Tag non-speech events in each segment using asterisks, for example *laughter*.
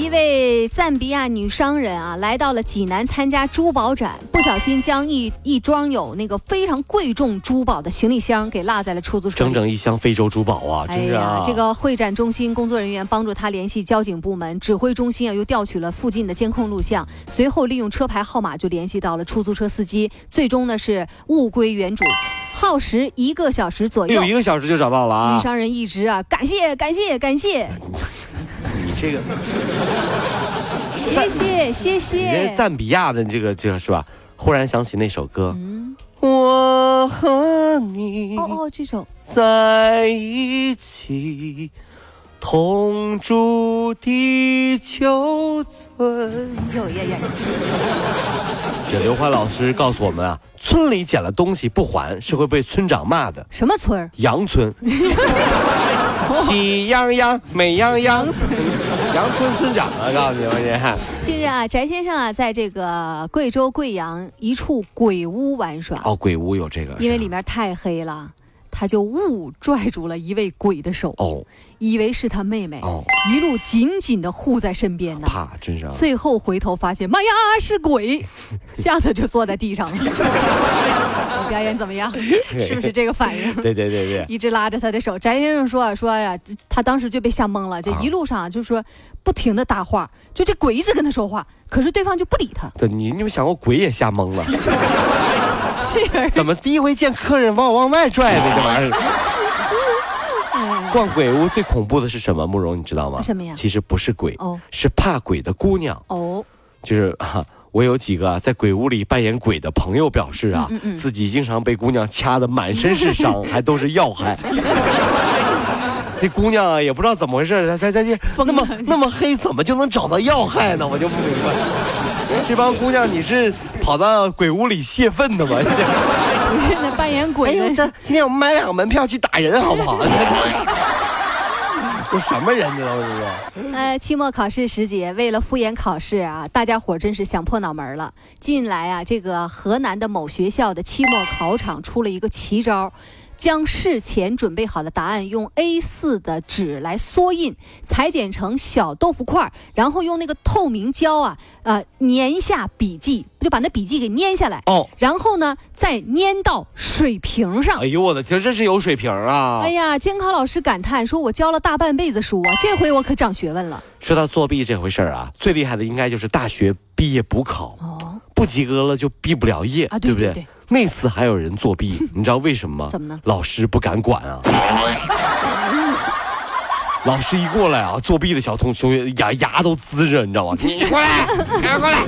一位赞比亚女商人啊，来到了济南参加珠宝展，不小心将一一装有那个非常贵重珠宝的行李箱给落在了出租车里。整整一箱非洲珠宝啊！哎真是啊呀，，这个会展中心工作人员帮助他联系交警部门，指挥中心啊又调取了附近的监控录像，随后利用车牌号码就联系到了出租车司机，最终呢是物归原主，耗时一个小时左右有，。一个小时就找到了啊！女商人一直啊感谢感谢感谢，你 *laughs* 这个，谢谢谢谢。赞比亚的这个这个是吧？忽然想起那首歌，嗯，我和你哦哦，这首在一起，同住地球村。有呀呀，这刘欢老师告诉我们啊，村里捡了东西不还是会被村长骂的。什么村儿？羊村，*laughs* 喜羊羊，美羊羊，羊村村长啊，告诉你们这。近日啊，翟先生啊，在这个贵州贵阳一处鬼屋玩耍，哦，鬼屋有这个，因为里面面太黑了，他就误拽住了一位鬼的手，哦以为是他妹妹，哦，一路紧紧的护在身边呢。怕真是啊。最后回头发现，妈呀，是鬼，吓得就坐在地上了。*laughs* 我 *laughs* 表演怎么样？*laughs* 是不是这个反应？*laughs* 对对对对，一直拉着他的手。翟先生说啊说呀，他当时就被吓懵了，这啊一路上啊就说不停的搭话，就这鬼一直跟他说话，可是对方就不理他。对你你有没有想过鬼也吓懵了？这人怎么第一回见客人往我往外拽的这玩意儿？哎逛鬼屋最恐怖的是什么？慕容你知道吗？什么呀其实不是鬼，哦是怕鬼的姑娘。哦，就是啊，我有几个啊在鬼屋里扮演鬼的朋友表示啊，嗯嗯嗯自己经常被姑娘掐得满身是伤，*laughs* 还都是要害。*laughs* 那姑娘啊，也不知道怎么回事，她她她疯了那么那么黑，怎么就能找到要害呢？我就不明白。*laughs* 这帮姑娘，你是跑到鬼屋里泄愤的吗？不是那扮演哎鬼哎。呦，这今天我们买两个门票去打人好不好？都什么人呢？都是呃，*laughs* 期末考试时节，为了敷衍考试啊，大家伙真是想破脑门了。近来啊，这个河南的某学校的期末考场出了一个奇招。将事前准备好的答案用 A4 的纸来缩印，裁剪成小豆腐块儿，然后用那个透明胶啊，呃，粘下笔记，就把那笔记给粘下来，哦。然后呢，再粘到水瓶上哎。呦我的天，这是有水平啊！哎呀，监考老师感叹说：“我教了大半辈子书啊，这回我可长学问了。说到作弊这回事儿啊，最厉害的应该就是大学毕业补考，”哦，不及格了就毕不了业啊对不对？对对那次还有人作弊，*laughs* 你知道为什么吗？怎么呢？老师不敢管啊。老师一过来啊，作弊的小同同学牙牙都滋着，你知道吗？你过来，赶快过来！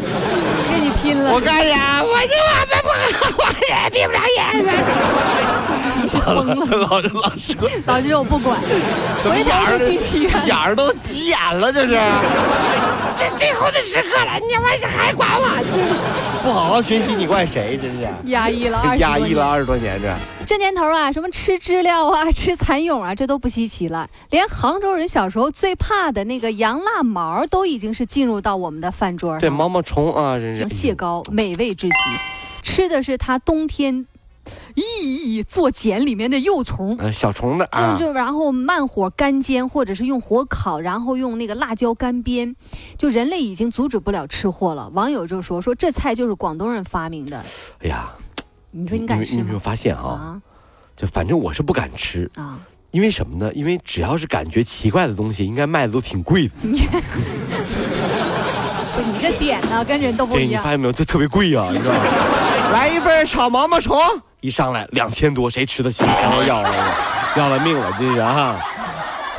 跟你拼了！我告诉你啊，我今晚不不，我也毕不了 *laughs* 业。疯了！老 *laughs* 师老师，老师，*laughs* 我不管，回头就进去院。眼儿都急眼了，这是。这最后的时刻了，你他妈还管我？不好好学习，你怪谁？真是。压抑了二十压抑了二十多年，这这年头啊，什么吃知了啊、吃蚕蛹啊，这都不稀奇了。连杭州人小时候最怕的那个羊腊毛，都已经是进入到我们的饭桌上。对毛毛虫啊，真是这种蟹膏美味至极，吃的是它冬天，咦做茧里面的幼虫。呃小虫子啊就，就然后慢火干煎，或者是用火烤，然后用那个辣椒干煸，就人类已经阻止不了吃货了。网友就说说这菜就是广东人发明的，哎呀，你说你敢吃你有没有？发现啊？啊就反正我是不敢吃，啊！因为什么呢？因为只要是感觉奇怪的东西，应该卖的都挺贵的。*laughs* 不你这点呢跟人都不对，一样你发。现没有？就特别贵啊，你知道吗？*laughs* 来一份炒毛毛虫，一上来两千多，谁吃得起？然后要了，要了命了，这是啊！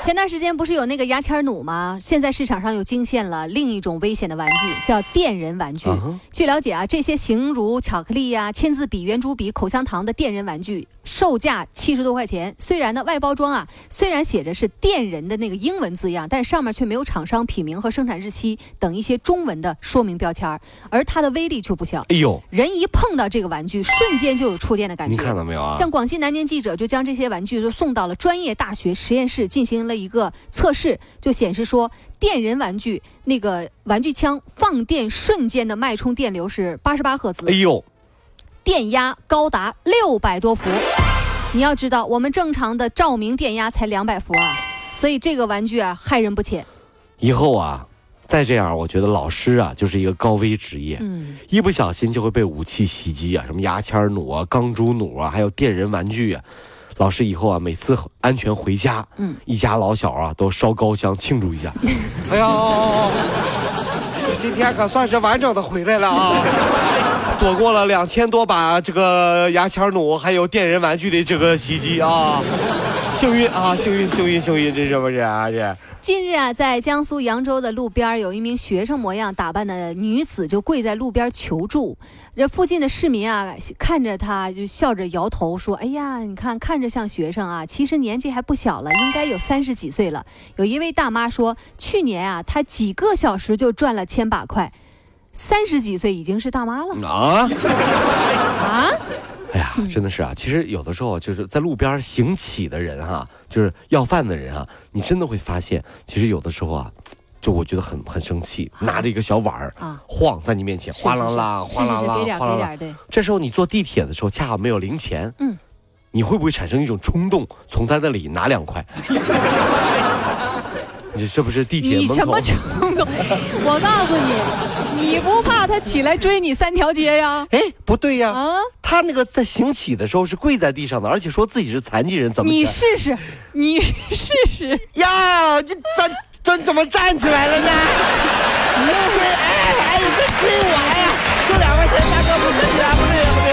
前段时间不是有那个牙签弩吗？现在市场上又惊现了另一种危险的玩具，叫电人玩具。据了解啊，这些形如巧克力呀、签字笔、圆珠笔、口香糖的电人玩具，售价七十多块钱。虽然呢，外包装啊，虽然写着是电人的那个英文字样，但上面却没有厂商品名和生产日期等一些中文的说明标签儿，而它的威力却不小。哎呦，人一碰到这个玩具，瞬间就有触电的感觉。你看到没有啊？像广西南宁记者就将这些玩具就送到了专业大学实验室进行了一个测试，就显示说电人玩具那个玩具枪放电瞬间的脉冲电流是八十八赫兹，哎呦，电压高达六百多伏。你要知道，我们正常的照明电压才两百伏啊，所以这个玩具啊害人不浅。以后啊，再这样，我觉得老师啊就是一个高危职业，嗯，一不小心就会被武器袭击啊，什么牙签弩啊、钢珠弩啊，还有电人玩具啊。老师以后啊，每次安全回家，嗯，一家老小啊都烧高香庆祝一下。*laughs* 哎呀，今天可算是完整的回来了啊！躲过了两千多把这个牙签弩还有电人玩具的这个袭击啊，幸运啊，幸运，幸运，幸运，这是不是啊？这。近日啊，在江苏扬州的路边，有一名学生模样打扮的女子就跪在路边求助。这附近的市民啊，看着她就笑着摇头说：“哎呀，你看看着像学生啊，其实年纪还不小了，应该有三十几岁了。”有一位大妈说：“去年啊，她几个小时就赚了千把块，三十几岁已经是大妈了啊啊！”哎呀，真的是啊！其实有的时候就是在路边行乞的人哈，就是要饭的人啊，你真的会发现，其实有的时候啊，就我觉得很很生气，拿着一个小碗儿啊，晃在你面前，哗啦啦，哗啦啦，哗啦这时候你坐地铁的时候恰好没有零钱，嗯，你会不会产生一种冲动，从他那里拿两块？*laughs* 你这不是地铁？你什么冲动？*laughs* 我告诉你，你不怕他起来追你三条街呀？哎，不对呀，啊，他那个在行乞的时候是跪在地上的，而且说自己是残疾人，怎么？你试试，你试试呀！你怎怎怎么站起来了呢？你追，哎哎，你别追我呀！就两块钱，大哥不可以啊，不对不对。